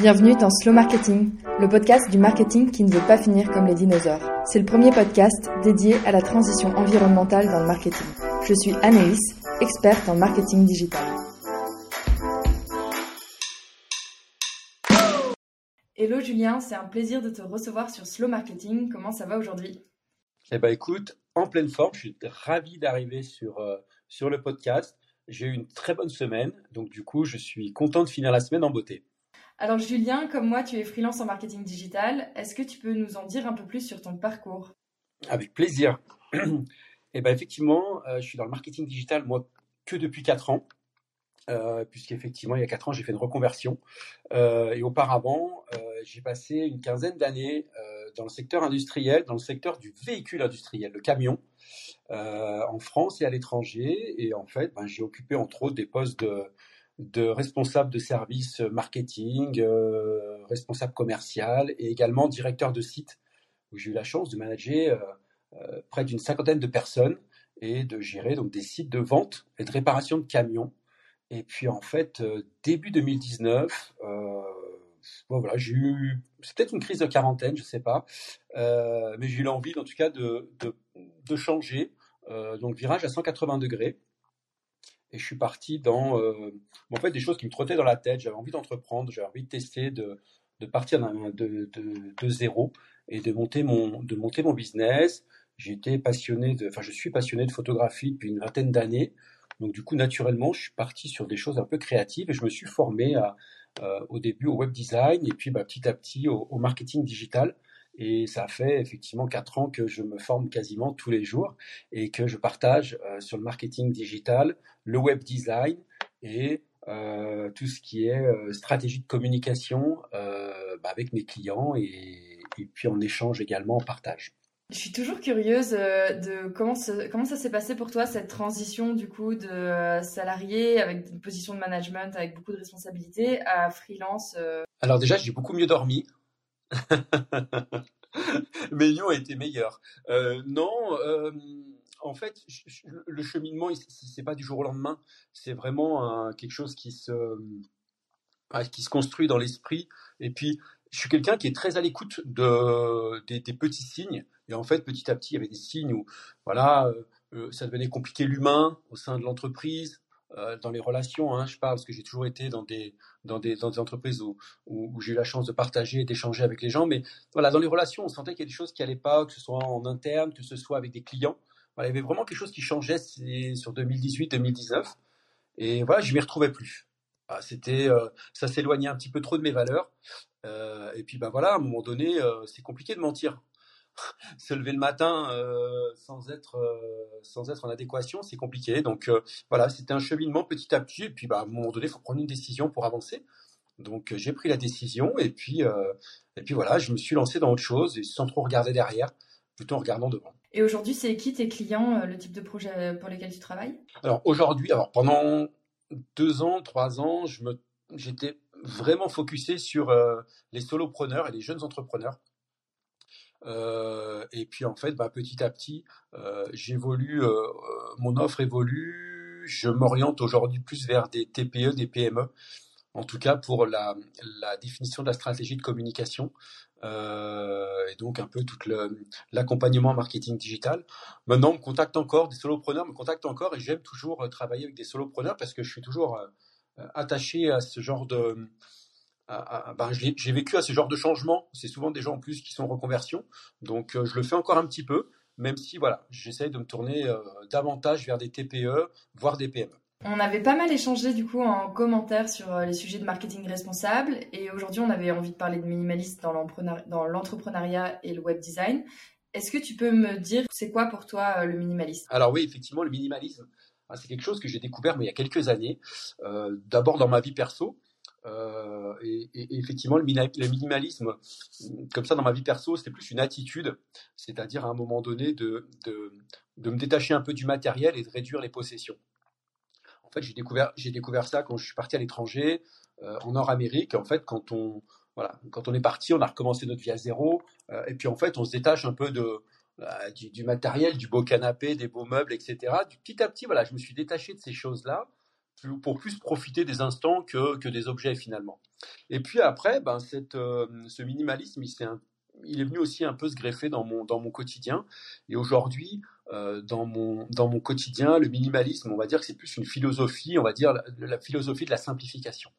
Bienvenue dans Slow Marketing, le podcast du marketing qui ne veut pas finir comme les dinosaures. C'est le premier podcast dédié à la transition environnementale dans le marketing. Je suis Anaïs, experte en marketing digital. Hello Julien, c'est un plaisir de te recevoir sur Slow Marketing. Comment ça va aujourd'hui? Eh ben écoute, en pleine forme, je suis ravi d'arriver sur, euh, sur le podcast. J'ai eu une très bonne semaine, donc du coup, je suis content de finir la semaine en beauté. Alors Julien, comme moi, tu es freelance en marketing digital. Est-ce que tu peux nous en dire un peu plus sur ton parcours? Avec plaisir. Eh bien effectivement, euh, je suis dans le marketing digital, moi, que depuis 4 ans. Euh, puisqu'effectivement, il y a 4 ans, j'ai fait une reconversion. Euh, et auparavant, j'ai passé une quinzaine d'années dans le secteur industriel, dans le secteur du véhicule industriel, le camion, en France et à l'étranger. Et en fait, ben, j'ai occupé entre autres des postes de de responsable de service marketing, euh, responsable commercial et également directeur de site, où j'ai eu la chance de manager euh, euh, près d'une cinquantaine de personnes et de gérer donc des sites de vente et de réparation de camions. Et puis en fait, début 2019, bon, voilà, j'ai eu, c'est peut-être une crise de quarantaine, je sais pas, mais j'ai eu l'envie en tout cas de, de, de changer, donc virage à 180 degrés et je suis parti dans euh, en fait, des choses qui me trottaient dans la tête. J'avais envie d'entreprendre, j'avais envie de tester, de, de partir de, de, zéro et de monter mon, de monter mon business. J'étais passionné de, enfin, je suis passionné de photographie depuis une vingtaine d'années. Donc, du coup, naturellement, je suis parti sur des choses un peu créatives et je me suis formé euh, au début au web design et puis bah, petit à petit au marketing digital. Et ça fait effectivement quatre ans que je me forme quasiment tous les jours et que je partage euh, sur le marketing digital, le web design et euh, tout ce qui est euh, stratégie de communication bah, avec mes clients et, et, puis en échange également, en partage. Je suis toujours curieuse de comment, comment ça s'est passé pour toi cette transition du coup de salarié avec une position de management avec beaucoup de responsabilités à freelance. Alors déjà, j'ai beaucoup mieux dormi. Mes nuits ont été meilleurs. Euh, non, euh, en fait, le cheminement, c'est pas du jour au lendemain. C'est vraiment quelque chose qui se, ah, qui se construit dans l'esprit. Et puis, je suis quelqu'un qui est très à l'écoute de, des, petits signes. Et en fait, petit à petit, il y avait des signes où, voilà, euh, ça devenait compliqué l'humain au sein de l'entreprise. Euh, dans les relations, hein, je parle parce que j'ai toujours été dans des, entreprises où, j'ai eu la chance de partager et d'échanger avec les gens. Mais voilà, dans les relations, on sentait qu'il y a des choses qui n'allaient pas, que ce soit en interne, que ce soit avec des clients. Il y avait vraiment quelque chose qui changeait sur 2018-2019. Et voilà, je m'y retrouvais plus. Ah, c'était, euh, ça s'éloignait un petit peu trop de mes valeurs. Euh, et puis, ben voilà, à un moment donné, c'est compliqué de mentir se lever le matin euh, sans être euh, sans être en adéquation, c'est compliqué. Donc euh, voilà, c'était un cheminement petit à petit. Et puis bah, à un moment donné, il faut prendre une décision pour avancer. Donc j'ai pris la décision et puis et puis voilà, je me suis lancé dans autre chose et sans trop regarder derrière, plutôt en regardant devant. Et aujourd'hui, c'est qui tes clients, le type de projet pour lesquels tu travailles? Alors aujourd'hui, alors pendant deux ans, trois ans, je me j'étais vraiment focusé sur les solopreneurs et les jeunes entrepreneurs euh, et puis en fait, bah, petit à petit, euh, j'évolue, euh, mon offre évolue. Je m'oriente aujourd'hui plus vers des TPE, des PME, en tout cas pour la, la définition de la stratégie de communication. Et donc un peu tout l'accompagnement marketing digital. Maintenant, on me contacte encore, des solopreneurs me contactent encore et j'aime toujours travailler avec des solopreneurs parce que je suis toujours attaché à ce genre de, ben, j'ai vécu à ce genre de changement. C'est souvent des gens en plus qui sont en reconversion. Donc, euh, je le fais encore un petit peu, même si, voilà, j'essaye de me tourner euh, davantage vers des TPE, voire des PME. On avait pas mal échangé du coup en commentaire sur euh, les sujets de marketing responsable et aujourd'hui on avait envie de parler de minimalisme dans l'entrepreneuriat et le web design. Est-ce que tu peux me dire c'est quoi pour toi le minimalisme? Alors oui, effectivement, le minimalisme, ah, c'est quelque chose que j'ai découvert mais il y a quelques années. Euh, D'abord dans ma vie perso, euh, et, effectivement, le, minimalisme, comme ça dans ma vie perso, c'était plus une attitude, c'est-à-dire à un moment donné de, de, de, me détacher un peu du matériel et de réduire les possessions. En fait, j'ai découvert, j'ai découvert ça quand je suis parti à l'étranger, euh, en Nord-Amérique. En fait, quand on, voilà, quand on est parti, on a recommencé notre vie à zéro, euh, et puis en fait, on se détache un peu de, euh, du, du, matériel, du beau canapé, des beaux meubles, etc. Du, petit à petit, voilà, je me suis détaché de ces choses-là pour plus profiter des instants que, que des objets finalement. Et puis après, ben, cette, ce minimalisme, il il est venu aussi un peu se greffer dans mon, dans mon quotidien. Et aujourd'hui, euh, dans, mon, dans mon quotidien, le minimalisme, on va dire que c'est plus une philosophie, on va dire la, philosophie de la simplification.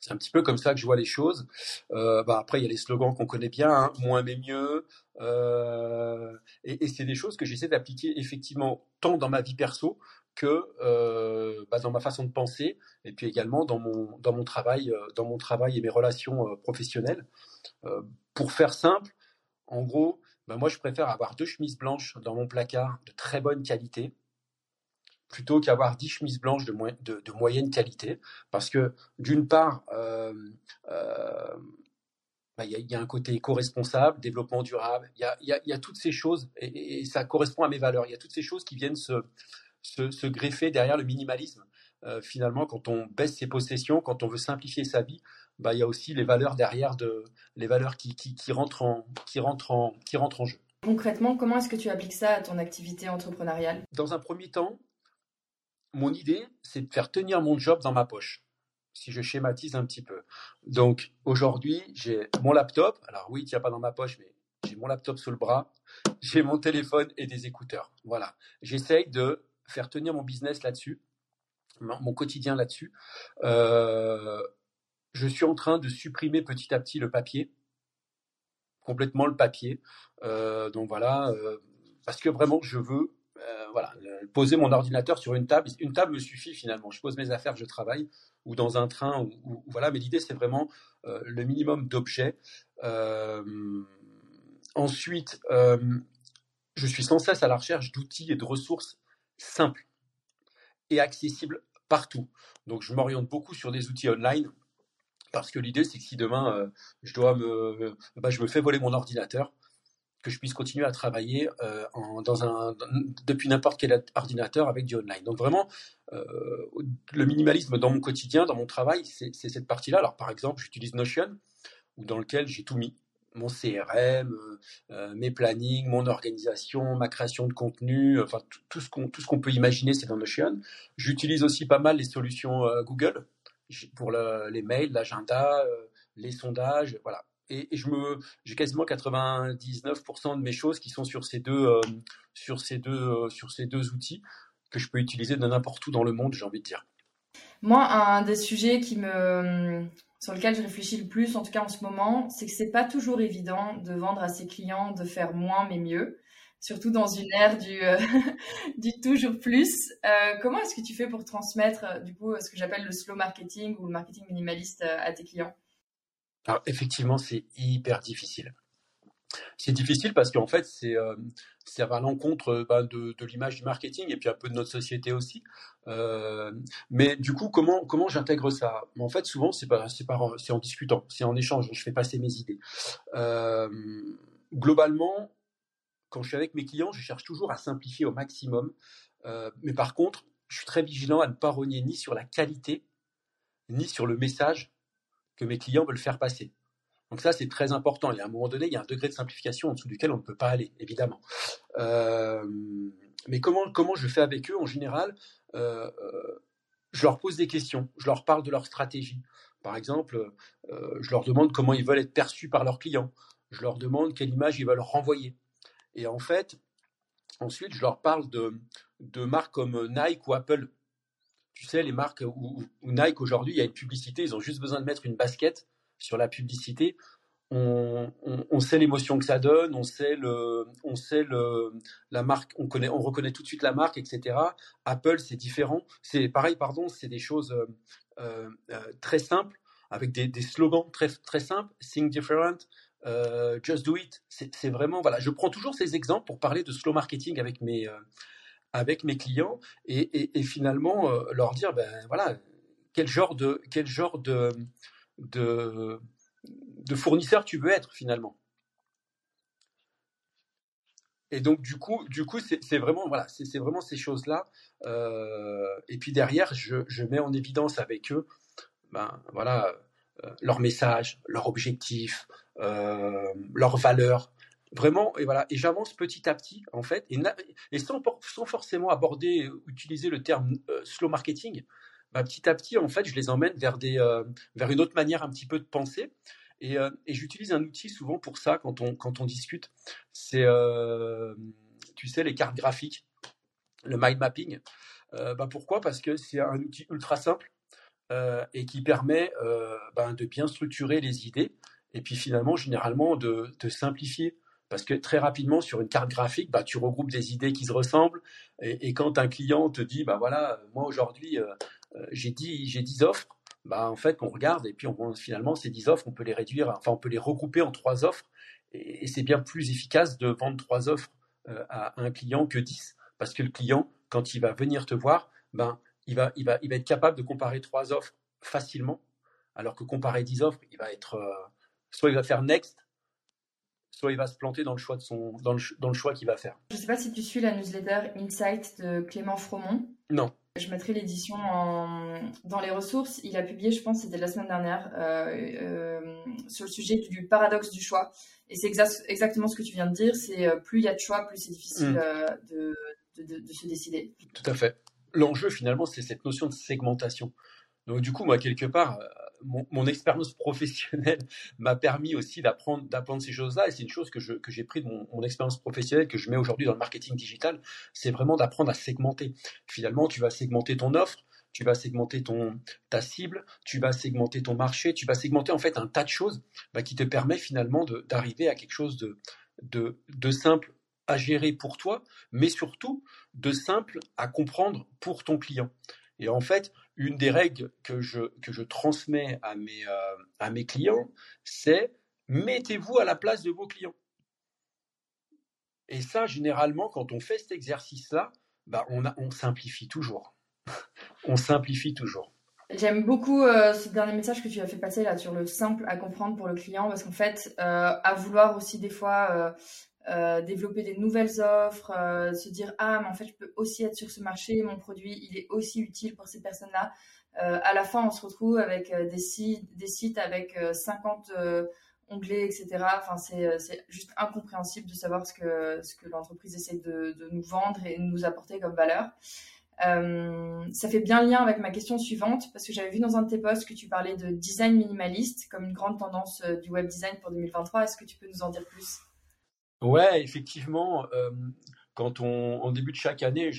C'est un petit peu comme ça que je vois les choses. Euh, bah après, il y a les slogans qu'on connaît bien, hein, moins mais mieux. Euh, et, et c'est des choses que j'essaie d'appliquer effectivement tant dans ma vie perso que euh, bah dans ma façon de penser et puis également dans mon dans mon travail euh, dans mon travail et mes relations euh, professionnelles. Pour faire simple, en gros, ben moi je préfère avoir deux chemises blanches dans mon placard de très bonne qualité plutôt qu'avoir dix chemises blanches de, de, moyenne qualité. Parce que d'une part, ben, il y, a un côté éco-responsable, développement durable, il y a, toutes ces choses, et, ça correspond à mes valeurs, il y a toutes ces choses qui viennent se, se, greffer derrière le minimalisme. finalement, quand on baisse ses possessions, quand on veut simplifier sa vie, bah, il y a aussi les valeurs derrière, de, les valeurs qui, qui, qui, rentrent en, qui, rentrent en, qui rentrent en jeu. Concrètement, comment est-ce que tu appliques ça à ton activité entrepreneuriale? Dans un premier temps, mon idée, c'est de faire tenir mon job dans ma poche, si je schématise un petit peu. Donc aujourd'hui, j'ai mon laptop. Alors oui, il n'y a pas dans ma poche, mais j'ai mon laptop sous le bras, j'ai mon téléphone et des écouteurs. Voilà. J'essaye de faire tenir mon business là-dessus, mon quotidien là-dessus. Euh, je suis en train de supprimer petit à petit le papier, complètement le papier. Euh, donc voilà, euh, parce que vraiment, je veux voilà, poser mon ordinateur sur une table. Une table me suffit finalement. Je pose mes affaires, je travaille, ou dans un train, ou, voilà. Mais l'idée, c'est vraiment le minimum d'objets. ensuite, je suis sans cesse à la recherche d'outils et de ressources simples et accessibles partout. Donc, je m'oriente beaucoup sur des outils online parce que l'idée, c'est que si demain, euh, je dois me, bah, je me fais voler mon ordinateur, que je puisse continuer à travailler euh, depuis n'importe quel ordinateur avec du online. Donc vraiment, euh, le minimalisme dans mon quotidien, dans mon travail, c'est cette partie-là. Alors par exemple, j'utilise Notion, dans lequel j'ai tout mis mon CRM, mes plannings, mon organisation, ma création de contenu, enfin tout, ce qu'on tout peut imaginer, c'est dans Notion. J'utilise aussi pas mal les solutions Google pour les mails, l'agenda, euh, les sondages, voilà. Et, je me, j'ai quasiment 99% de mes choses qui sont sur ces deux, euh, sur ces deux, euh, sur ces deux outils que je peux utiliser de n'importe où dans le monde, j'ai envie de dire. Moi, un des sujets qui me, sur lequel je réfléchis le plus, en tout cas en ce moment, c'est que c'est pas toujours évident de vendre à ses clients de faire moins mais mieux surtout dans une ère du, euh, du toujours plus. Euh, comment est-ce que tu fais pour transmettre euh, du coup ce que j'appelle le slow marketing ou le marketing minimaliste à tes clients? Alors effectivement, c'est hyper difficile. C'est difficile parce qu'en fait, c'est va à l'encontre bah, de, l'image du marketing et puis un peu de notre société aussi. mais du coup, comment comment j'intègre ça? En fait, souvent, c'est en discutant, c'est en échange. Je fais passer mes idées. globalement, quand je suis avec mes clients, je cherche toujours à simplifier au maximum. Euh, mais par contre, je suis très vigilant à ne pas rogner ni sur la qualité, ni sur le message que mes clients veulent faire passer. Donc ça, c'est très important. Et à un moment donné, il y a un degré de simplification en dessous duquel on ne peut pas aller, évidemment. Euh, mais comment, comment je fais avec eux en général euh, Je leur pose des questions, je leur parle de leur stratégie. Par exemple, je leur demande comment ils veulent être perçus par leurs clients. Je leur demande quelle image ils veulent renvoyer. Et en fait, ensuite, je leur parle de, de marques comme Nike ou Apple. Tu sais, les marques où, Nike aujourd'hui, il y a une publicité, ils ont juste besoin de mettre une basket sur la publicité. On, sait l'émotion que ça donne, on sait le, on sait le, la marque, on connaît, on reconnaît tout de suite la marque, etc. Apple, c'est différent. C'est pareil, pardon, c'est des choses euh, euh, euh, très simples avec des, slogans très très simples. Think different, Just Do It. C'est vraiment, voilà, je prends toujours ces exemples pour parler de slow marketing avec mes, avec mes clients et, finalement euh, leur dire, ben voilà, quel genre de, quel genre de, de, de fournisseur tu veux être finalement. Et donc du coup, du coup, c'est vraiment voilà, c'est vraiment ces choses-là. et puis derrière, je, je, mets en évidence avec eux, ben voilà, leur message, leur objectif, euh, leurs valeurs, vraiment, et voilà, et j'avance petit à petit, en fait, et, sans, sans, forcément aborder, utiliser le terme slow marketing, bah, petit à petit, en fait, je les emmène vers, des, vers une autre manière un petit peu de penser. Et, et j'utilise un outil souvent pour ça quand on, quand on discute. C'est, tu sais, les cartes graphiques, le mind mapping. bah pourquoi? Parce que c'est un outil ultra simple et qui permet ben, de bien structurer les idées et puis finalement, généralement, de, de simplifier. Parce que très rapidement, sur une carte graphique, bah, tu regroupes des idées qui se ressemblent. Et, quand un client te dit, bah voilà, moi aujourd'hui, euh, euh, j'ai 10, offres, bah, en fait, on regarde et puis on, finalement, ces 10 offres, on peut les réduire, enfin, on peut les regrouper en trois offres. Et, c'est bien plus efficace de vendre trois offres euh, à un client que 10. Parce que le client, quand il va venir te voir, ben, il, va, il, va, il va être capable de comparer trois offres facilement. Alors que comparer 10 offres, il va être soit il va faire next, soit il va se planter dans le choix, de son, dans le, choix qu'il va faire. Je ne sais pas si tu suis la newsletter Insight de Clément Fromont. Non. Je mettrai l'édition dans les ressources. Il a publié, je pense, c'était la semaine dernière, euh, euh, sur le sujet du paradoxe du choix. Et c'est exactement ce que tu viens de dire. C'est euh, plus il y a de choix, plus c'est difficile mm. de, de, se décider. Tout à fait. L'enjeu, finalement, c'est cette notion de segmentation. Donc, du coup, moi, quelque part, mon, expérience professionnelle m'a permis aussi d'apprendre, ces choses-là. Et c'est une chose que, je, que j'ai pris de mon, expérience professionnelle, que je mets aujourd'hui dans le marketing digital. C'est vraiment d'apprendre à segmenter. Finalement, tu vas segmenter ton offre, tu vas segmenter ton, ta cible, tu vas segmenter ton marché, tu vas segmenter en fait un tas de choses bah, qui te permet finalement d'arriver à quelque chose de, de, de simple à gérer pour toi, mais surtout de simple à comprendre pour ton client. Et en fait, une des règles que je, que je transmets à mes, euh, à mes clients, c'est mettez-vous à la place de vos clients. Et ça, généralement, quand on fait cet exercice-là, bah, on, on simplifie toujours. on simplifie toujours. J'aime beaucoup euh, ce dernier message que tu as fait passer là sur le simple à comprendre pour le client parce qu'en fait, euh, à vouloir aussi des fois euh, développer des nouvelles offres, euh, se dire ah mais en fait je peux aussi être sur ce marché, mon produit il est aussi utile pour ces personnes-là. Euh, à la fin on se retrouve avec des sites, des sites avec 50 onglets etc. Enfin c'est, juste incompréhensible de savoir ce que ce que l'entreprise essaie de, de, nous vendre et nous apporter comme valeur. ça fait bien lien avec ma question suivante parce que j'avais vu dans un de tes posts que tu parlais de design minimaliste comme une grande tendance du web design pour 2023. Est-ce que tu peux nous en dire plus? Ouais, effectivement, euh, quand on, en début de chaque année,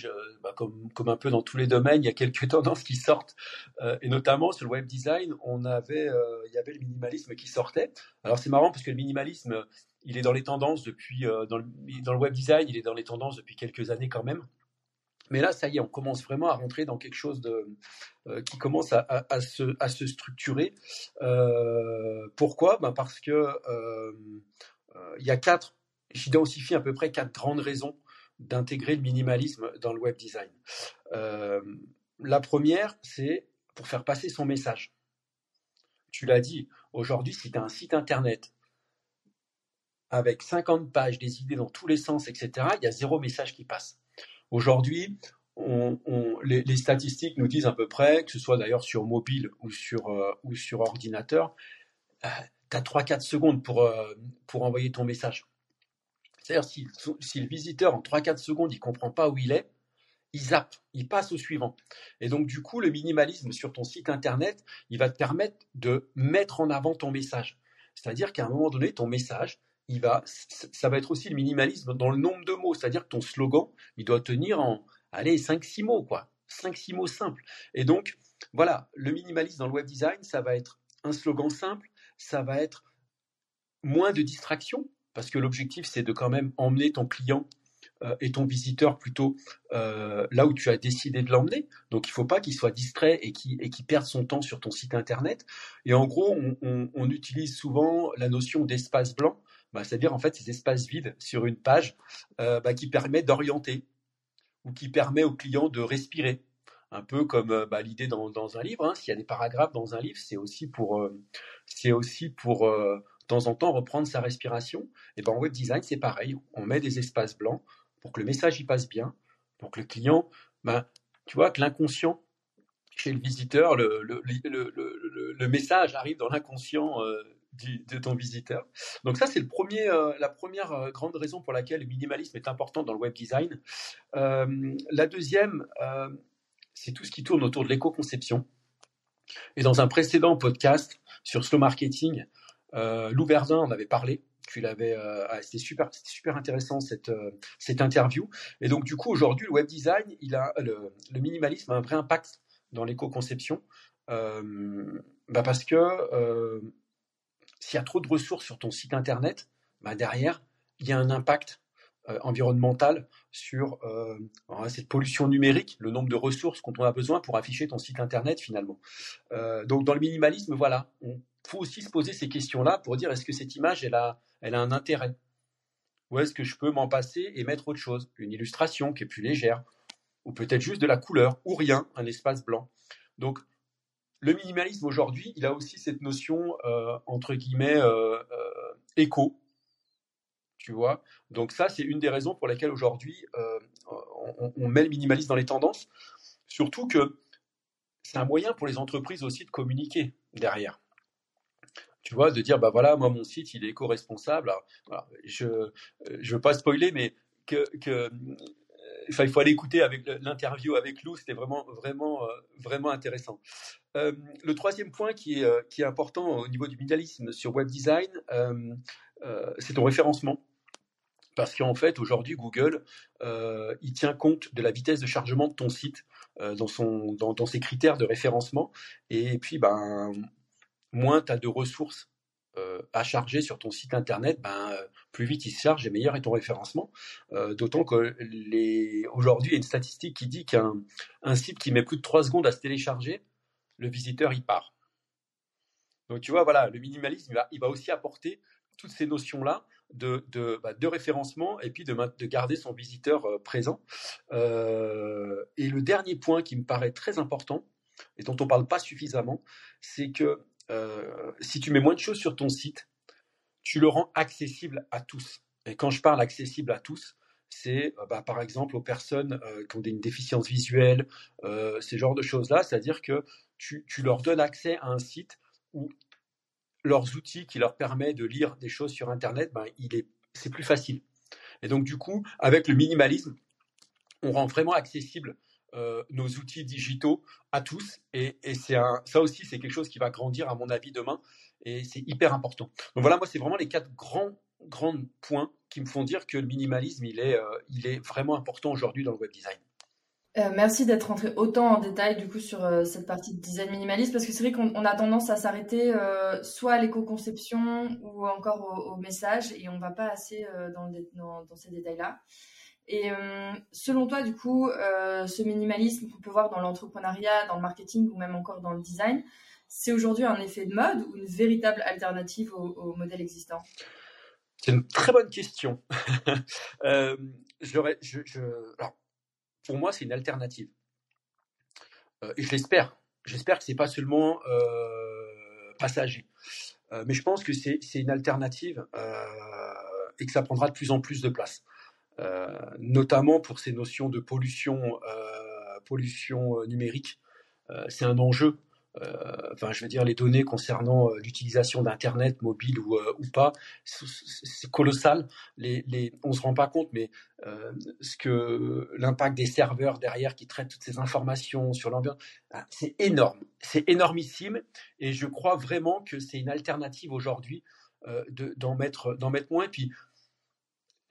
bah, comme, un peu dans tous les domaines, il y a quelques tendances qui sortent, euh, et notamment sur le web design, on avait, euh, il y avait le minimalisme qui sortait. Alors c'est marrant parce que le minimalisme, il est dans les tendances depuis, dans le, web design, il est dans les tendances depuis quelques années quand même. Mais là, ça y est, on commence vraiment à rentrer dans quelque chose qui commence à, à, se, à se structurer. pourquoi? Ben Parce que il y a quatre j'identifie à peu près quatre grandes raisons d'intégrer le minimalisme dans le web design. Euh, la première, c'est pour faire passer son message. Tu l'as dit, aujourd'hui, si tu as un site internet avec 50 pages, des idées dans tous les sens, etc., il y a zéro message qui passe. Aujourd'hui, les, statistiques nous disent à peu près, que ce soit d'ailleurs sur mobile ou sur, euh, ordinateur, tu as 3-4 secondes euh, pour envoyer ton message. C'est-à-dire, si, le visiteur, en 3-4 secondes, il ne comprend pas où il est, il zappe, il passe au suivant. Et donc, du coup, le minimalisme sur ton site internet, il va te permettre de mettre en avant ton message. C'est-à-dire qu'à un moment donné, ton message, il va, ça va être aussi le minimalisme dans le nombre de mots. C'est-à-dire que ton slogan, il doit tenir en, allez, 5-6 mots, quoi. 5-6 mots simples. Et donc, voilà, le minimalisme dans le web design, ça va être un slogan simple, ça va être moins de distractions, parce que l'objectif, c'est de quand même emmener ton client euh, et ton visiteur plutôt euh, là où tu as décidé de l'emmener. Donc il ne faut pas qu'il soit distrait et qu'il perde son temps sur ton site internet. Et en gros, on, utilise souvent la notion d'espace blanc, bah, c'est-à-dire en fait ces espaces vides sur une page euh, bah, qui permet d'orienter ou qui permet au client de respirer. Un peu comme bah, l'idée dans, un livre. Hein. S'il y a des paragraphes dans un livre, c'est aussi pour, c'est aussi pour de temps en temps reprendre sa respiration. Et ben en web design, c'est pareil. On met des espaces blancs pour que le message y passe bien, pour que le client, ben, tu vois, que l'inconscient chez le visiteur, le, le, le, le message arrive dans l'inconscient euh, de ton visiteur. Donc ça, c'est le premier, la première grande raison pour laquelle le minimalisme est important dans le web design. la deuxième, c'est tout ce qui tourne autour de l'éco-conception. Et dans un précédent podcast sur slow marketing, Lou Verdun en avait parlé tu l'avais, euh, ah, c'était super, intéressant cette euh, cette interview. Et donc du coup aujourd'hui le web design, il a le, le minimalisme a un vrai impact dans l'éco-conception, euh, bah parce que s'il y a trop de ressources sur ton site internet, bah derrière il y a un impact environnemental sur cette pollution numérique, le nombre de ressources dont on a besoin pour afficher ton site internet finalement. donc dans le minimalisme, voilà, faut aussi se poser ces questions-là pour dire est-ce que cette image, elle a, elle a un intérêt? Ou est-ce que je peux m'en passer et mettre autre chose? Une illustration qui est plus légère, ou peut-être juste de la couleur, ou rien, un espace blanc. Donc, le minimalisme aujourd'hui, il a aussi cette notion, euh, entre guillemets, euh, euh, éco. Tu vois? Donc, ça, c'est une des raisons pour lesquelles aujourd'hui, on, on, met le minimalisme dans les tendances. Surtout que c'est un moyen pour les entreprises aussi de communiquer derrière tu vois, de dire, bah voilà, moi, mon site, il est éco-responsable. je ne euh, veux pas spoiler, mais que, que Enfin, il faut aller écouter avec l'interview avec Lou, c'était vraiment, vraiment, euh, vraiment intéressant. Euh, le troisième point qui est, qui est important au niveau du minimalisme sur web design, c'est ton référencement. Parce qu'en fait, aujourd'hui, Google, il tient compte de la vitesse de chargement de ton site dans, son, dans, dans ses critères de référencement. Et puis, ben, moins tu as de ressources euh, à charger sur ton site internet, ben, euh, plus vite il se charge et meilleur est ton référencement. Euh, d'autant que aujourd'hui, il y a une statistique qui dit qu'un site qui met plus de 3 secondes à se télécharger, le visiteur il part. Donc tu vois, voilà, le minimalisme, il va, aussi apporter toutes ces notions-là de, de, bah, référencement et puis de garder son visiteur présent. et le dernier point qui me paraît très important, et dont on ne parle pas suffisamment, c'est que euh, si tu mets moins de choses sur ton site, tu le rends accessible à tous. Et quand je parle accessible à tous, c'est euh, bah, par exemple aux personnes euh, qui ont une déficience visuelle, ces genres de choses-là, c'est-à-dire que tu, leur donnes accès à un site où leurs outils qui leur permettent de lire des choses sur Internet, ben, il est, c'est plus facile. Et donc du coup, avec le minimalisme, on rend vraiment accessible euh, nos outils digitaux à tous. Et, ça aussi, c'est quelque chose qui va grandir, à mon avis, demain. Et c'est hyper important. Donc voilà, moi, c'est vraiment les quatre grands, grands points qui me font dire que le minimalisme, il est, euh, il est vraiment important aujourd'hui dans le web design. Euh, merci d'être rentré autant en détail du coup sur cette partie de design minimaliste parce que c'est vrai qu'on a tendance à s'arrêter soit à l'éco-conception ou encore au, message et on va pas assez dans, ces détails-là. Et euh, selon toi, du coup, euh, ce minimalisme qu'on peut voir dans l'entrepreneuriat, dans le marketing ou même encore dans le design, c'est aujourd'hui un effet de mode ou une véritable alternative au, modèle existant? C'est une très bonne question. euh, pour moi, c'est une alternative. Et je l'espère. J'espère que c'est pas seulement passager. mais je pense que c'est une alternative et que ça prendra de plus en plus de place. Euh, notamment pour ces notions de pollution, euh, pollution euh, numérique. c'est un enjeu enfin, je veux dire, les données concernant l'utilisation d'Internet, mobile ou, pas, c'est colossal. On se rend pas compte, mais que l'impact des serveurs derrière qui traitent toutes ces informations sur l'environnement, ah, c'est énorme, c'est énormissime. Et je crois vraiment que c'est une alternative aujourd'hui d'en mettre, d'en mettre moins. Puis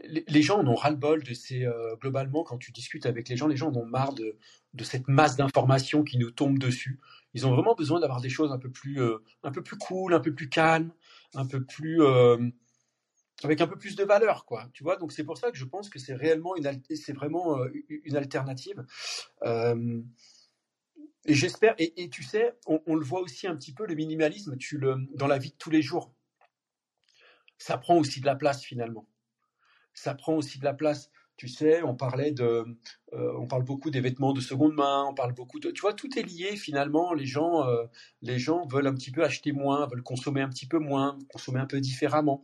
les gens en ont ras-le-bol de ces. Euh, globalement, quand tu discutes avec les gens, les gens en ont marre de, cette masse d'informations qui nous tombe dessus. Ils ont vraiment besoin d'avoir des choses un peu plus, euh, un peu plus cool, un peu plus calmes, un peu plus. Euh, avec un peu plus de valeur, quoi. Tu vois, donc c'est pour ça que je pense que c'est réellement une, vraiment une alternative. et j'espère, et, tu sais, on, on, le voit aussi un petit peu le minimalisme, tu le, dans la vie de tous les jours. Ça prend aussi de la place finalement ça prend aussi de la place. Tu sais, on parlait de, euh, on parle beaucoup des vêtements de seconde main, on parle beaucoup de, tu vois, tout est lié finalement. Les gens, euh, les gens veulent un petit peu acheter moins, veulent consommer un petit peu moins, consommer un peu différemment.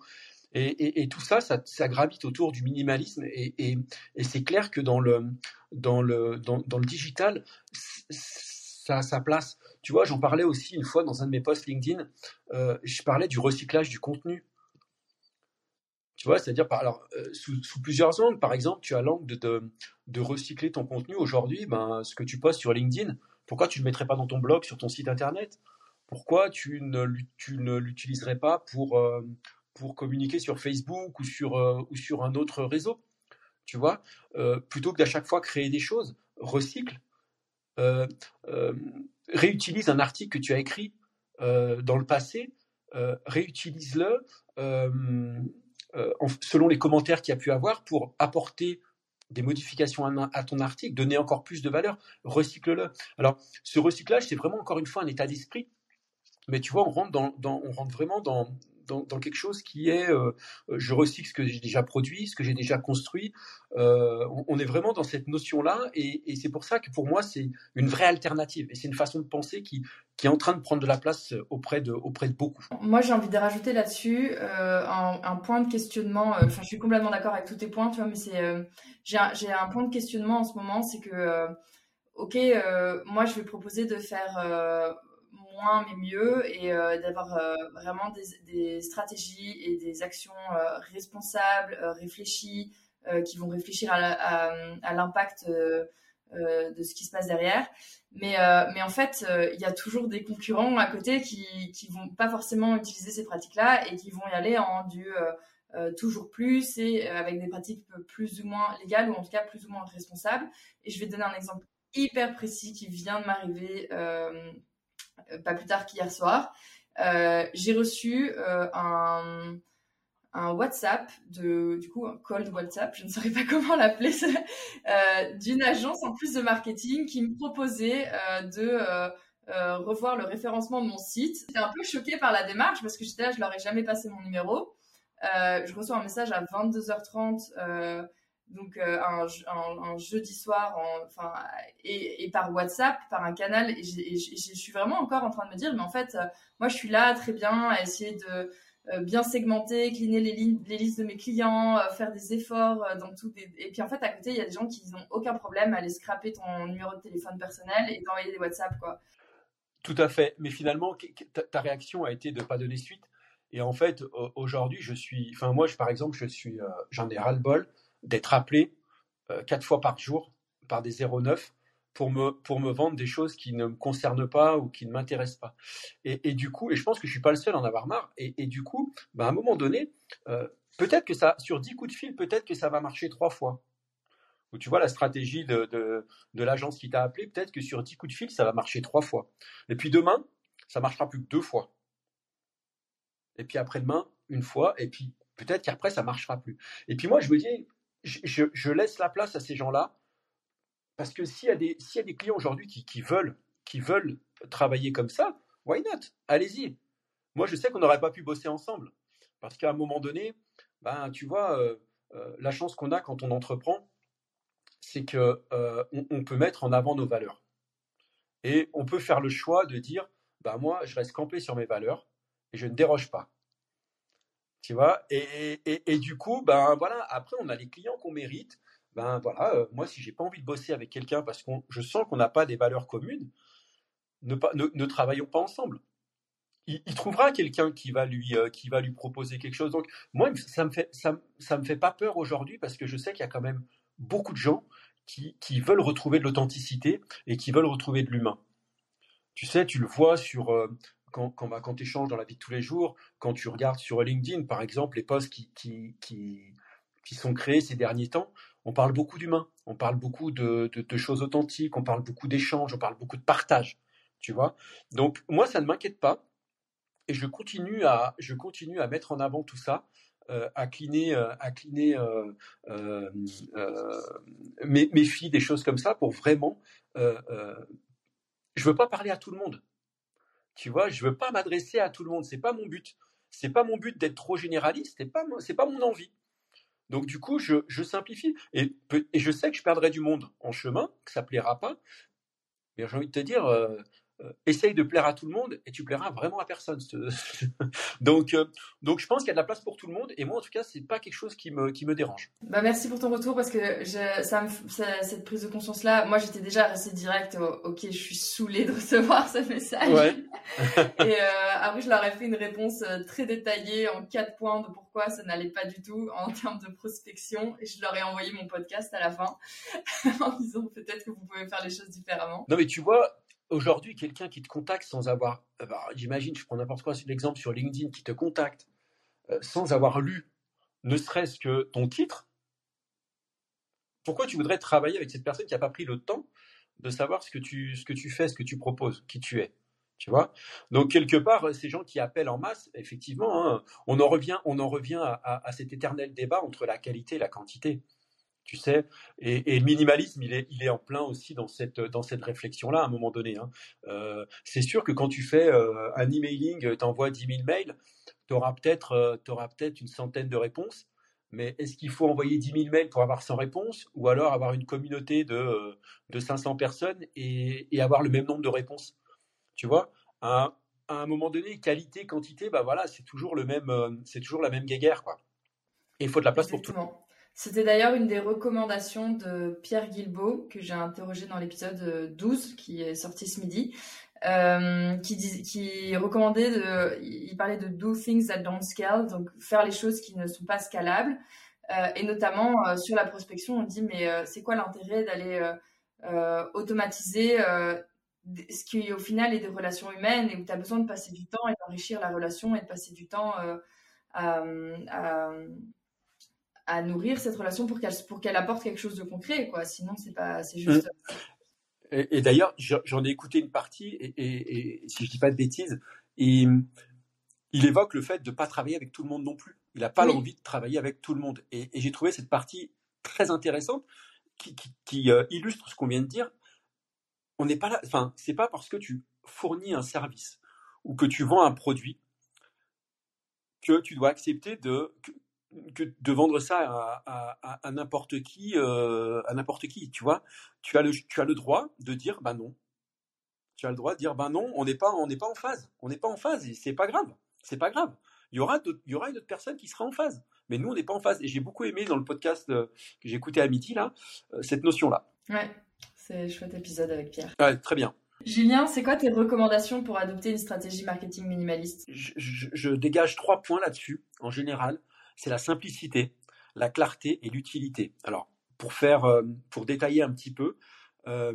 Et, tout ça, ça, gravite autour du minimalisme. Et, c'est clair que dans le, dans le, dans, le digital, ça a sa place. tu vois, j'en parlais aussi une fois dans un de mes posts LinkedIn. je parlais du recyclage du contenu. Tu vois, c'est-à-dire, alors, sous, plusieurs angles. Par exemple, tu as l'angle de, recycler ton contenu. Aujourd'hui, ben, ce que tu postes sur LinkedIn, pourquoi tu ne le mettrais pas dans ton blog, sur ton site internet? Pourquoi tu ne, l'utiliserais pas pour, pour communiquer sur Facebook ou sur, ou sur un autre réseau? Tu vois, plutôt que d'à chaque fois créer des choses, recycle. réutilise un article que tu as écrit dans le passé, réutilise-le euh, selon les commentaires qu'il y a pu avoir, pour apporter des modifications à, ton article, donner encore plus de valeur, recycle-le. Alors, ce recyclage, c'est vraiment encore une fois un état d'esprit, mais tu vois, on rentre, dans, on rentre vraiment dans, dans, quelque chose qui est euh, je recycle ce que j'ai déjà produit, ce que j'ai déjà construit. Euh, on, est vraiment dans cette notion-là et, c'est pour ça que pour moi c'est une vraie alternative et c'est une façon de penser qui, est en train de prendre de la place auprès de, auprès de beaucoup. Moi j'ai envie de rajouter là-dessus euh, un, point de questionnement. Enfin je suis complètement d'accord avec tous tes points, tu vois, mais c'est j'ai un, point de questionnement en ce moment, c'est que ok moi je vais proposer de faire moins mais mieux et euh, d'avoir euh, vraiment des, stratégies et des actions euh, responsables, réfléchies, qui vont réfléchir à l'impact de ce qui se passe derrière. Mais, en fait, il y a toujours des concurrents à côté qui qui vont pas forcément utiliser ces pratiques-là et qui vont y aller en du toujours plus et avec des pratiques plus ou moins légales ou en tout cas plus ou moins responsables. Et je vais donner un exemple hyper précis qui vient de m'arriver pas plus tard qu'hier soir, euh, j'ai reçu euh, un, WhatsApp du coup un cold WhatsApp, je ne saurais pas comment l'appeler, d'une agence en plus de marketing qui me proposait de revoir le référencement de mon site. J'étais un peu choquée par la démarche parce que j'étais là, je leur ai jamais passé mon numéro. je reçois un message à 22h30 donc euh, un, jeudi soir, enfin et, par WhatsApp, par un canal. Et, je suis vraiment encore en train de me dire, mais en fait, euh, moi je suis là très bien à essayer de euh, bien segmenter, cleaner les, les, listes de mes clients, faire des efforts dans tout. Et puis en fait, à côté, il y a des gens qui n'ont aucun problème à aller scraper ton numéro de téléphone personnel et t'envoyer des WhatsApp, quoi. Tout à fait. Mais finalement, ta réaction a été de ne pas donner suite. Et en fait, aujourd'hui, je suis, enfin moi, je, par exemple, je suis, j'en ai ras le bol d'être appelé euh, quatre fois par jour par des 09 pour me, vendre des choses qui ne me concernent pas ou qui ne m'intéressent pas. Et, du coup, et je pense que je suis pas le seul à en avoir marre, et, du coup, bah, à un moment donné, euh, peut-être que ça, sur 10 coups de fil, peut-être que ça va marcher trois fois. Ou tu vois la stratégie de, l'agence qui t'a appelé, peut-être que sur 10 coups de fil, ça va marcher trois fois. Et puis demain, ça marchera plus que deux fois. Et puis après-demain, une fois, et puis peut-être qu'après, ça marchera plus. Et puis moi, je me dis, je, laisse la place à ces gens-là parce que s'il y, a des, clients aujourd'hui qui, veulent, travailler comme ça, why not? Allez-y. Moi, je sais qu'on n'aurait pas pu bosser ensemble parce qu'à un moment donné, ben, tu vois, euh, euh, la chance qu'on a quand on entreprend, c'est que euh, peut mettre en avant nos valeurs et on peut faire le choix de dire, ben moi, je reste campé sur mes valeurs et je ne déroge pas. Tu vois et, et, du coup, ben voilà, après, on a les clients qu'on mérite. Ben voilà, euh, moi, si j'ai pas envie de bosser avec quelqu'un parce que je sens qu'on n'a pas des valeurs communes, ne, pas, ne, travaillons pas ensemble. Il, trouvera quelqu'un qui va lui euh, qui va lui proposer quelque chose. Donc moi, ça me fait ça, ça me fait pas peur aujourd'hui parce que je sais qu'il y a quand même beaucoup de gens qui, qui veulent retrouver de l'authenticité et qui veulent retrouver de l'humain. Tu sais, tu le vois sur, euh, quand, quand, bah, quand tu échanges dans la vie de tous les jours, quand tu regardes sur LinkedIn, par exemple, les posts qui, qui, qui, sont créés ces derniers temps, on parle beaucoup d'humains, on parle beaucoup de, de, choses authentiques, on parle beaucoup d'échanges, on parle beaucoup de partage, tu vois. Donc moi, ça ne m'inquiète pas, et je continue à, je continue à mettre en avant tout ça, à cliner, euh, à cliner euh, euh, euh mes, filles, des choses comme ça, pour vraiment. je veux pas parler à tout le monde. Tu vois, je veux pas m'adresser à tout le monde. C'est pas mon but. C'est pas mon but d'être trop généraliste. C'est pas, c'est pas mon envie. Donc du coup, je, simplifie. Et, je sais que je perdrai du monde en chemin, que ça plaira pas. Mais j'ai envie de te dire, euh, essaye de plaire à tout le monde et tu plairas vraiment à personne. donc, euh, donc je pense qu'il y a de la place pour tout le monde et moi en tout cas c'est pas quelque chose qui me, qui me dérange. Bah merci pour ton retour parce que ça, cette prise de conscience là, moi j'étais déjà assez direct. ok, je suis saoulée de recevoir ce message. Ouais. et euh, après je leur ai fait une réponse très détaillée en quatre points de pourquoi ça n'allait pas du tout en termes de prospection et je leur ai envoyé mon podcast à la fin en disant peut-être que vous pouvez faire les choses différemment. Non mais tu vois, Aujourd'hui, quelqu'un qui te contacte sans avoir, euh, bah, j'imagine, je prends n'importe quoi, l'exemple sur LinkedIn, qui te contacte euh, sans avoir lu ne serait-ce que ton titre, pourquoi tu voudrais travailler avec cette personne qui n'a pas pris le temps de savoir ce que tu, fais, ce que tu proposes, qui tu es tu vois? Donc quelque part, ces gens qui appellent en masse, effectivement, hein, on en revient à, cet éternel débat entre la qualité et la quantité tu sais. Et, le minimalisme, il est, il est en plein aussi dans cette, dans cette réflexion-là à un moment donné. Hein. Euh, c'est sûr que quand tu fais euh, un emailing, tu envoies 10 000 mails, tu auras peut-être euh, peut une centaine de réponses. Mais est-ce qu'il faut envoyer 10 000 mails pour avoir 100 réponses ou alors avoir une communauté de, de 500 personnes et, avoir le même nombre de réponses? Tu vois? À, un moment donné, qualité, quantité, bah voilà, c'est toujours, le toujours la même guéguerre. Quoi. Et il faut de la place pour tout. C'était d'ailleurs une des recommandations de Pierre Guilbeault que j'ai interrogé dans l'épisode 12 qui est sorti ce midi. Euh, qui, qui recommandait de, il parlait de do things that don't scale, donc faire les choses qui ne sont pas scalables. Euh, et notamment euh, sur la prospection, on dit mais c'est quoi l'intérêt d'aller automatiser ce qui au final est des relations humaines et où tu as besoin de passer du temps et d'enrichir la relation et de passer du temps à nourrir cette relation pour qu'elle pour qu'elle apporte quelque chose de concret quoi. Sinon c'est pas c'est juste mmh. et, d'ailleurs j'en ai écouté une partie et, si je dis pas de bêtises il, il évoque le fait de pas travailler avec tout le monde non plus. Il n'a pas l'envie de travailler avec tout le monde. Et, j'ai trouvé cette partie très intéressante qui, qui, euh, illustre ce qu'on vient de dire. On n'est pas là enfin c'est pas parce que tu fournis un service ou que tu vends un produit que tu dois accepter de que de vendre ça à, n'importe qui, euh, à n'importe qui, tu vois. Tu as le, tu as le droit de dire, bah non. Tu as le droit de dire, bah non, on n'est pas, on n'est pas en phase. On n'est pas en phase et c'est pas grave. C'est pas grave. Il y aura, il y aura une autre personne qui sera en phase. Mais nous, on n'est pas en phase. Et j'ai beaucoup aimé dans le podcast euh, que j'ai écouté à midi là, euh, cette notion-là. Ouais, c'est un chouette épisode avec Pierre. Ouais, très bien. Julien, c'est quoi tes recommandations pour adopter une stratégie marketing minimaliste? Je, dégage trois points là-dessus, en général c'est la simplicité, la clarté et l'utilité. Alors, pour faire, euh, pour détailler un petit peu, euh,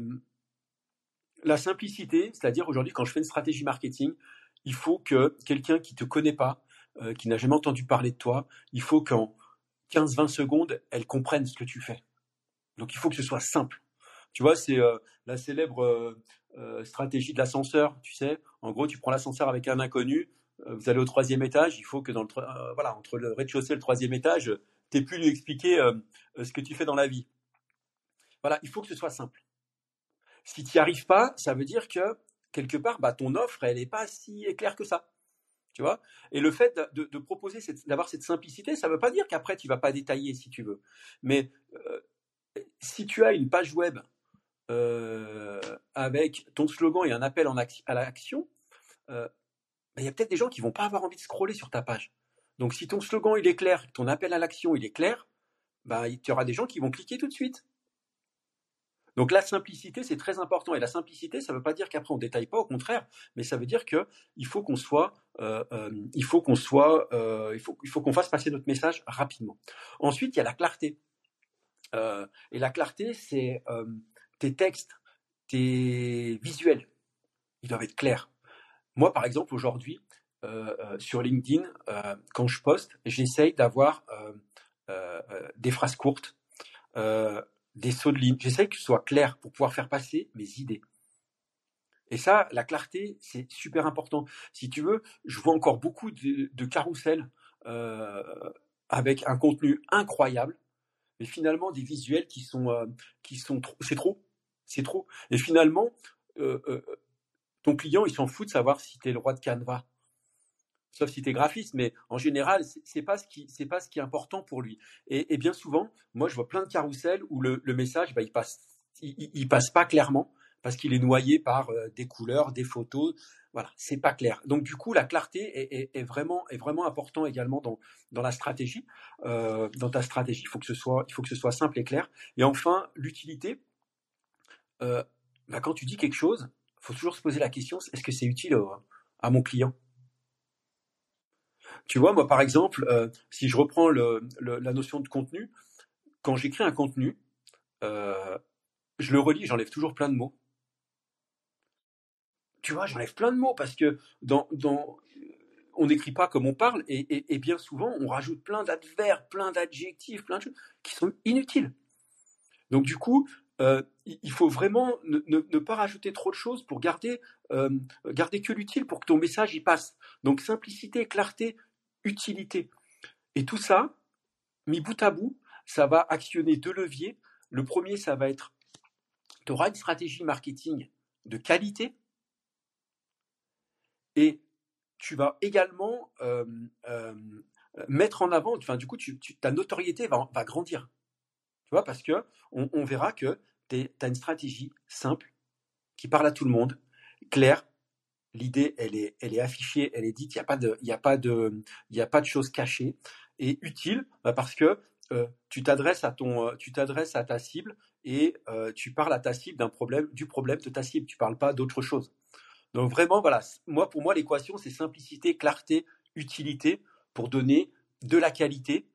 la simplicité, c'est-à-dire aujourd'hui, quand je fais une stratégie marketing, il faut que quelqu'un qui te connaît pas, euh, qui n'a jamais entendu parler de toi, il faut qu'en 15-20 secondes, elle comprenne ce que tu fais. Donc, il faut que ce soit simple. Tu vois, c'est la célèbre stratégie de l'ascenseur, tu sais. En gros, tu prends l'ascenseur avec un inconnu, vous allez au troisième étage, il faut que dans le, euh, voilà, entre le rez-de-chaussée et le troisième étage, tu aies pu lui expliquer euh, ce que tu fais dans la vie. Voilà, il faut que ce soit simple. Si tu n'y arrives pas, ça veut dire que quelque part, bah, ton offre, elle n'est pas si claire que ça. Tu vois? Et le fait de, proposer, d'avoir cette simplicité, ça ne veut pas dire qu'après, tu ne vas pas détailler si tu veux. Mais si tu as une page web avec ton slogan et un appel à l'action, bah, il y a peut-être des gens qui vont pas avoir envie de scroller sur ta page. Donc si ton slogan il est clair, ton appel à l'action il est clair, bah, il y aura des gens qui vont cliquer tout de suite. Donc la simplicité, c'est très important. Et la simplicité, ça ne veut pas dire qu'après on détaille pas, au contraire, mais ça veut dire que il faut qu'on soit, euh, euh, il faut qu'on soit, euh, il faut, il faut qu'on fasse passer notre message rapidement. Ensuite, il y a la clarté. et la clarté, c'est tes textes, tes visuels, ils doivent être clairs. Moi, par exemple, aujourd'hui, euh, euh, sur LinkedIn, euh, quand je poste, j'essaye d'avoir des phrases courtes, des sauts de ligne. J'essaye que ce soit clair pour pouvoir faire passer mes idées. Et ça, la clarté, c'est super important. Si tu veux, je vois encore beaucoup de, de carousels avec un contenu incroyable, mais finalement des visuels qui sont qui sont c'est trop, c'est trop. Et finalement, ton client, il s'en fout de savoir si tu es le roi de Canva. Sauf si tu es graphiste, mais en général, c'est pas ce qui c'est pas ce qui est important pour lui. Et, bien souvent, moi, je vois plein de carousels où le, message, bah, il passe il, passe pas clairement parce qu'il est noyé par des couleurs, des photos. Voilà, c'est pas clair. Donc du coup, la clarté est, vraiment est vraiment important également dans dans la stratégie, dans ta stratégie. Il faut que ce soit il faut que ce soit simple et clair. Et enfin, l'utilité. Bah, quand tu dis quelque chose, faut toujours se poser la question est-ce que c'est utile à mon client? Tu vois, moi par exemple, si je reprends la notion de contenu, quand j'écris un contenu, je le relis, j'enlève toujours plein de mots tu vois, j'enlève plein de mots parce que dans, on n'écrit pas comme on parle et, bien souvent on rajoute plein d'adverbes, plein d'adjectifs, plein de choses qui sont inutiles. Donc du coup, euh, il faut vraiment ne, pas rajouter trop de choses pour garder, euh, garder que l'utile pour que ton message y passe. Donc simplicité, clarté, utilité. Et tout ça, mis bout à bout, ça va actionner deux leviers. Le premier, ça va être, tu auras une stratégie marketing de qualité et tu vas également euh, mettre en avant, enfin, du coup, ta notoriété va, grandir. Tu vois, parce que on, verra que tu as une stratégie simple qui parle à tout le monde, claire. L'idée, elle est, elle est affichée, elle est dite. Il n'y a pas de, a a pas de choses cachées et utile bah, parce que euh, tu t'adresses à t'adresses à ta cible et tu parles à ta cible problème, du problème de ta cible. Tu parles pas d'autre chose. Donc vraiment, voilà, moi pour moi l'équation c'est simplicité, clarté, utilité pour donner de la qualité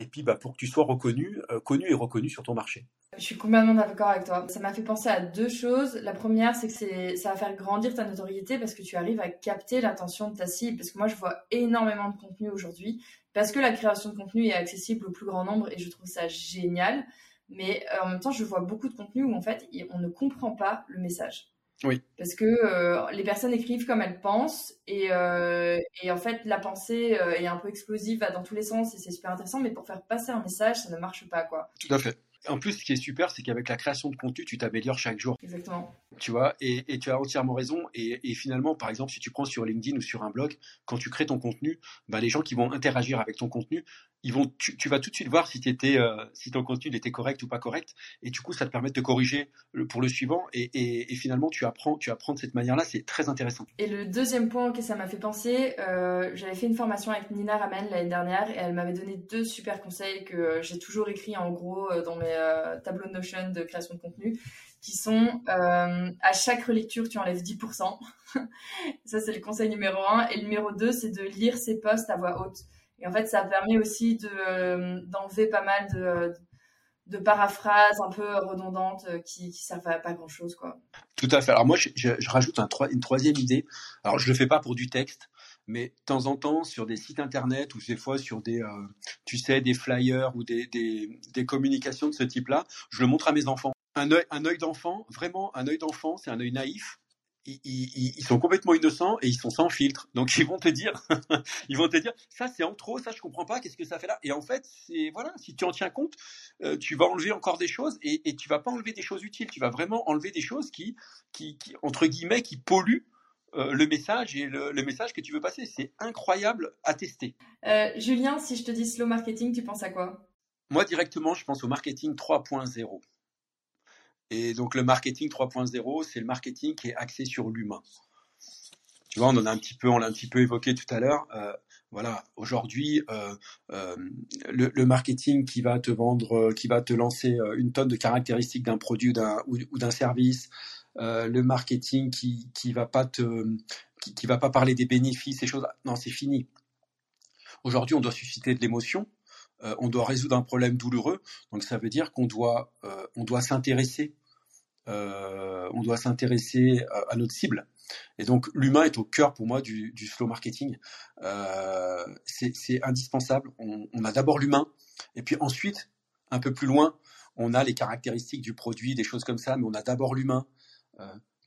et puis bah, pour que tu sois reconnu, euh, connu et reconnu sur ton marché. Je suis complètement d'accord avec toi. Ça m'a fait penser à deux choses. La première, c'est que ça va faire grandir ta notoriété parce que tu arrives à capter l'attention de ta cible. Parce que moi, je vois énormément de contenu aujourd'hui parce que la création de contenu est accessible au plus grand nombre et je trouve ça génial. Mais euh, en même temps, je vois beaucoup de contenu où en fait, on ne comprend pas le message. Oui. Parce que euh, les personnes écrivent comme elles pensent et, euh, et en fait la pensée euh, est un peu explosive, va dans tous les sens et c'est super intéressant, mais pour faire passer un message, ça ne marche pas quoi. Tout à fait. En plus, ce qui est super, c'est qu'avec la création de contenu, tu t'améliores chaque jour. Exactement. Tu vois, et, tu as entièrement raison. Et, finalement, par exemple, si tu prends sur LinkedIn ou sur un blog, quand tu crées ton contenu, bah, les gens qui vont interagir avec ton contenu, tu, vas tout de suite voir si, euh, si ton contenu était correct ou pas correct. Et du coup, ça te permet de te corriger pour le suivant. Et, finalement, tu apprends, tu apprends de cette manière-là. C'est très intéressant. Et le deuxième point que ça m'a fait penser, euh, j'avais fait une formation avec Nina Ramen l'année dernière et elle m'avait donné deux super conseils que euh, j'ai toujours écrits en gros dans mes tableaux de Notion de création de contenu qui sont à chaque relecture, tu enlèves 10%. ça, c'est le conseil numéro un. Et le numéro deux, c'est de lire ses posts à voix haute. Et en fait, ça permet aussi euh, d'enlever pas mal de, paraphrases un peu redondantes euh, qui ne servent à pas grand-chose. Quoi. Tout à fait. Alors moi, je, rajoute un, une troisième idée. Alors, je ne le fais pas pour du texte, mais de temps en temps, sur des sites internet ou des fois sur des, euh, tu sais, des flyers ou des communications de ce type-là, je le montre à mes enfants. Un œil, un œil d'enfant, vraiment, un œil d'enfant, c'est un œil naïf ils, sont complètement innocents et ils sont sans filtre. Donc ils vont te dire, ils vont te dire, ça c'est en trop, ça je comprends pas, qu'est-ce que ça fait là? Et en fait, c'est voilà, si tu en tiens compte, euh, tu vas enlever encore des choses et, et tu vas pas enlever des choses utiles. Tu vas vraiment enlever des choses qui, qui, entre guillemets, qui polluent euh, le message et le, message que tu veux passer. C'est incroyable à tester. Euh, Julien, si je te dis slow marketing, tu penses à quoi? Moi directement, je pense au marketing 3.0. Et donc le marketing 3.0, c'est le marketing qui est axé sur l'humain. Tu vois, on en a un petit peu, on l'a un petit peu évoqué tout à l'heure. Euh, voilà, aujourd'hui, euh, euh, le, marketing qui va te vendre, qui va te lancer une tonne de caractéristiques d'un produit ou, d'un service, le marketing qui qui va pas te, qui, qui va pas parler des bénéfices, ces choses. Non, c'est fini. Aujourd'hui, on doit susciter de l'émotion. Euh, on doit résoudre un problème douloureux. Donc ça veut dire qu'on doit, euh, s'intéresser, euh, à, notre cible. Et donc l'humain est au cœur pour moi du, slow marketing. c'est indispensable. On, a d'abord l'humain, et puis ensuite, un peu plus loin, on a les caractéristiques du produit, des choses comme ça, mais on a d'abord l'humain.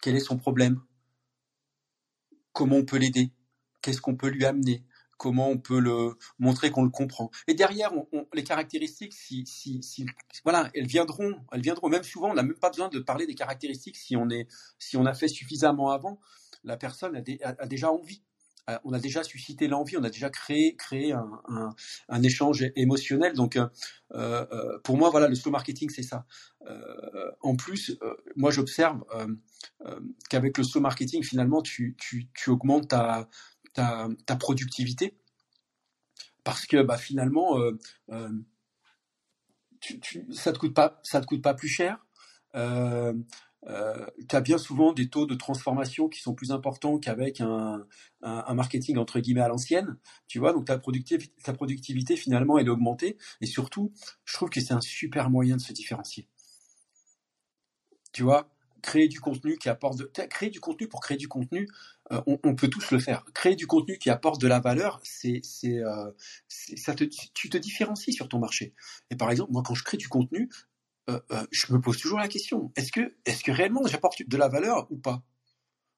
quel est son problème? Comment on peut l'aider? Qu'est-ce qu'on peut lui amener? Comment on peut le montrer qu'on le comprend. Et derrière, les caractéristiques, si, si, voilà, elles viendront, elles viendront. Même souvent, on n'a même pas besoin de parler des caractéristiques si on est, si on a fait suffisamment avant. La personne a, déjà envie. on a déjà suscité l'envie, on a déjà créé, créé un, échange émotionnel. Donc, pour moi, voilà, le slow marketing, c'est ça. en plus, moi, j'observe qu'avec le slow marketing, finalement, tu, augmentes ta, productivité parce que bah, finalement, ça te coûte pas, ça te coûte pas plus cher. Euh, euh, tu as bien souvent des taux de transformation qui sont plus importants qu'avec un, marketing entre guillemets à l'ancienne, tu vois. Donc ta productivité, ta productivité finalement est augmentée et surtout, je trouve que c'est un super moyen de se différencier. Tu vois, créer du contenu qui apporte de, créer du contenu pour créer du contenu, euh, on, peut tous le faire. Créer du contenu qui apporte de la valeur, c'est, c'est, euh, ça te, tu te différencies sur ton marché. Et par exemple, moi, quand je crée du contenu, euh, je me pose toujours la question est-ce que, est-ce que réellement j'apporte de la valeur ou pas?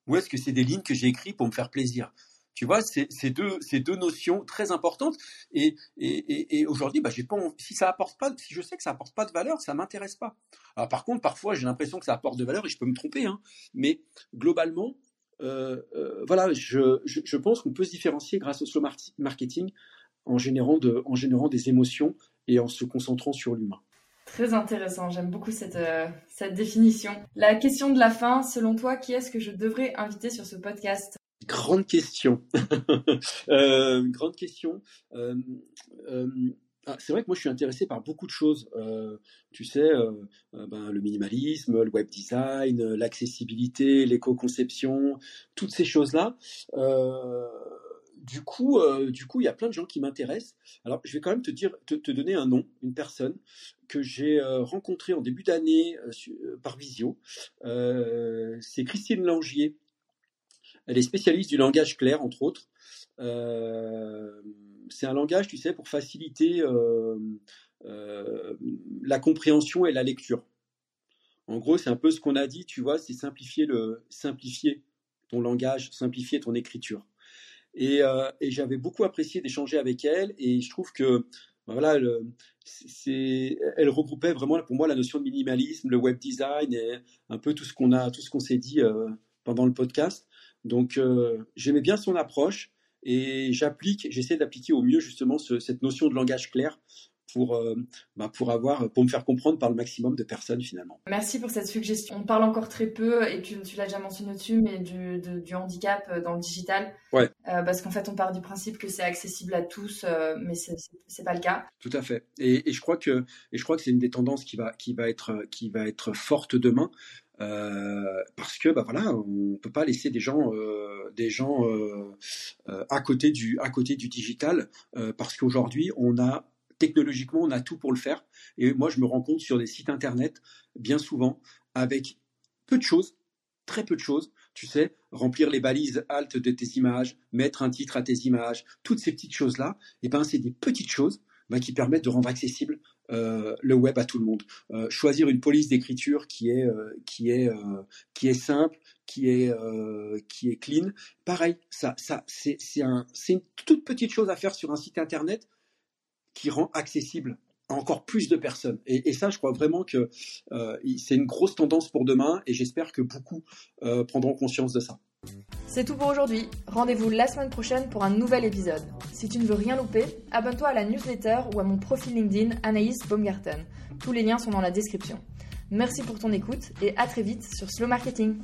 Ou est-ce que c'est des lignes que j'ai écrites pour me faire plaisir? Tu vois, c'est deux, deux notions très importantes. Et, aujourd'hui, bah, si ça apporte pas, si je sais que ça apporte pas de valeur, ça m'intéresse pas. Alors par contre, parfois, j'ai l'impression que ça apporte de valeur et je peux me tromper. Hein, mais globalement, euh, euh, voilà, je, pense qu'on peut se différencier grâce au slow marketing en générant, en générant des émotions et en se concentrant sur l'humain. Très intéressant, j'aime beaucoup euh, cette définition. La question de la fin, selon toi, qui est-ce que je devrais inviter sur ce podcast? Grande question. euh, grande question. Euh, euh, ah, c'est vrai que moi je suis intéressé par beaucoup de choses. Tu sais, ben, le minimalisme, le web design, l'accessibilité, l'éco-conception, toutes ces choses-là. du coup, du coup, il y a plein de gens qui m'intéressent. Alors, je vais quand même te dire, te, te donner un nom, une personne que j'ai rencontrée en début d'année par visio. c'est Christine Langier elle est spécialiste du langage clair, entre autres. Euh, c'est un langage, tu sais, pour faciliter euh, euh, la compréhension et la lecture. En gros, c'est un peu ce qu'on a dit, tu vois, c'est simplifier, le, simplifier ton langage, simplifier ton écriture. Et, j'avais beaucoup apprécié d'échanger avec elle, et je trouve que ben voilà, elle regroupait vraiment pour moi la notion de minimalisme, le web design et un peu tout ce qu'on a, tout ce qu'on s'est dit pendant le podcast. Donc euh, j'aimais bien son approche et j'applique, j'essaie d'appliquer au mieux justement cette notion de langage clair pour, euh, bah, pour, avoir, pour me faire comprendre par le maximum de personnes finalement. Merci pour cette suggestion. On parle encore très peu, et tu, tu l'as déjà mentionné dessus, mais du, du, handicap euh, dans le digital. Ouais. parce qu'en fait, on part du principe que c'est accessible à tous, mais c'est n'est pas le cas. Tout à fait. Et, et je crois que, et je crois que c'est une des tendances qui va, qui va, être, qui va être forte demain. Euh, parce que bah voilà, on peut pas laisser des gens, euh, des gens euh, à côté du, à côté du digital, parce qu'aujourd'hui on a technologiquement on a tout pour le faire. Et moi je me rends compte sur des sites internet bien souvent avec peu de choses, très peu de choses. Tu sais, remplir les balises alt de tes images, mettre un titre à tes images, toutes ces petites choses là, et ben c'est des petites choses bah, qui permettent de rendre accessible euh, le web à tout le monde. Euh, choisir une police d'écriture qui est euh, qui est qui est simple, qui est qui est clean. Pareil, ça ça c'est c'est un une toute petite chose à faire sur un site internet qui rend accessible encore plus de personnes. Et, et ça, je crois vraiment que c'est une grosse tendance pour demain, et j'espère que beaucoup prendront conscience de ça. C'est tout pour aujourd'hui. Rendez-vous la semaine prochaine pour un nouvel épisode. Si tu ne veux rien louper, abonne-toi à la newsletter ou à mon profil LinkedIn Anaïs Baumgarten. Tous les liens sont dans la description. Merci pour ton écoute et à très vite sur Slow Marketing.